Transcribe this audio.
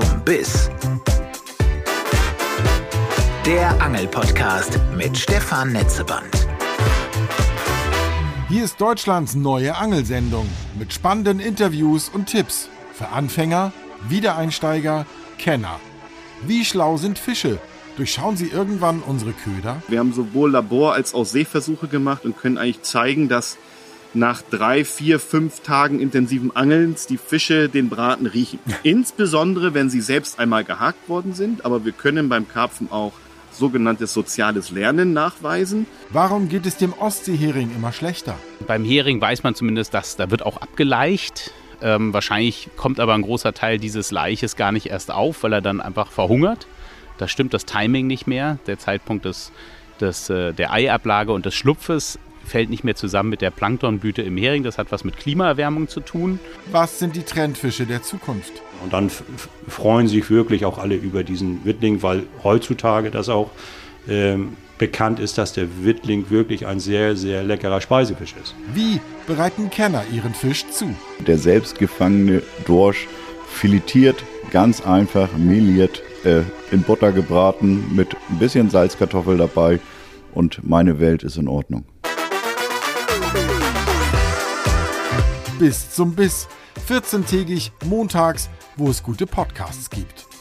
Biss. Der Angelpodcast mit Stefan Netzeband. Hier ist Deutschlands neue Angelsendung mit spannenden Interviews und Tipps für Anfänger, Wiedereinsteiger, Kenner. Wie schlau sind Fische? Durchschauen sie irgendwann unsere Köder? Wir haben sowohl Labor- als auch Seeversuche gemacht und können eigentlich zeigen, dass nach drei, vier, fünf Tagen intensiven Angelns die Fische den Braten riechen. Insbesondere, wenn sie selbst einmal gehakt worden sind. Aber wir können beim Karpfen auch sogenanntes soziales Lernen nachweisen. Warum geht es dem Ostseehering immer schlechter? Beim Hering weiß man zumindest, dass da wird auch abgeleicht. Ähm, wahrscheinlich kommt aber ein großer Teil dieses Leiches gar nicht erst auf, weil er dann einfach verhungert. Da stimmt das Timing nicht mehr. Der Zeitpunkt des, des, äh, der Eiablage und des Schlupfes fällt nicht mehr zusammen mit der Planktonblüte im Hering. Das hat was mit Klimaerwärmung zu tun. Was sind die Trendfische der Zukunft? Und dann freuen sich wirklich auch alle über diesen Wittling, weil heutzutage das auch ähm, bekannt ist, dass der Wittling wirklich ein sehr, sehr leckerer Speisefisch ist. Wie bereiten Kenner ihren Fisch zu? Der selbstgefangene Dorsch filetiert, ganz einfach, meliert, äh, in Butter gebraten, mit ein bisschen Salzkartoffel dabei und meine Welt ist in Ordnung. Bis zum Biss. 14-tägig montags, wo es gute Podcasts gibt.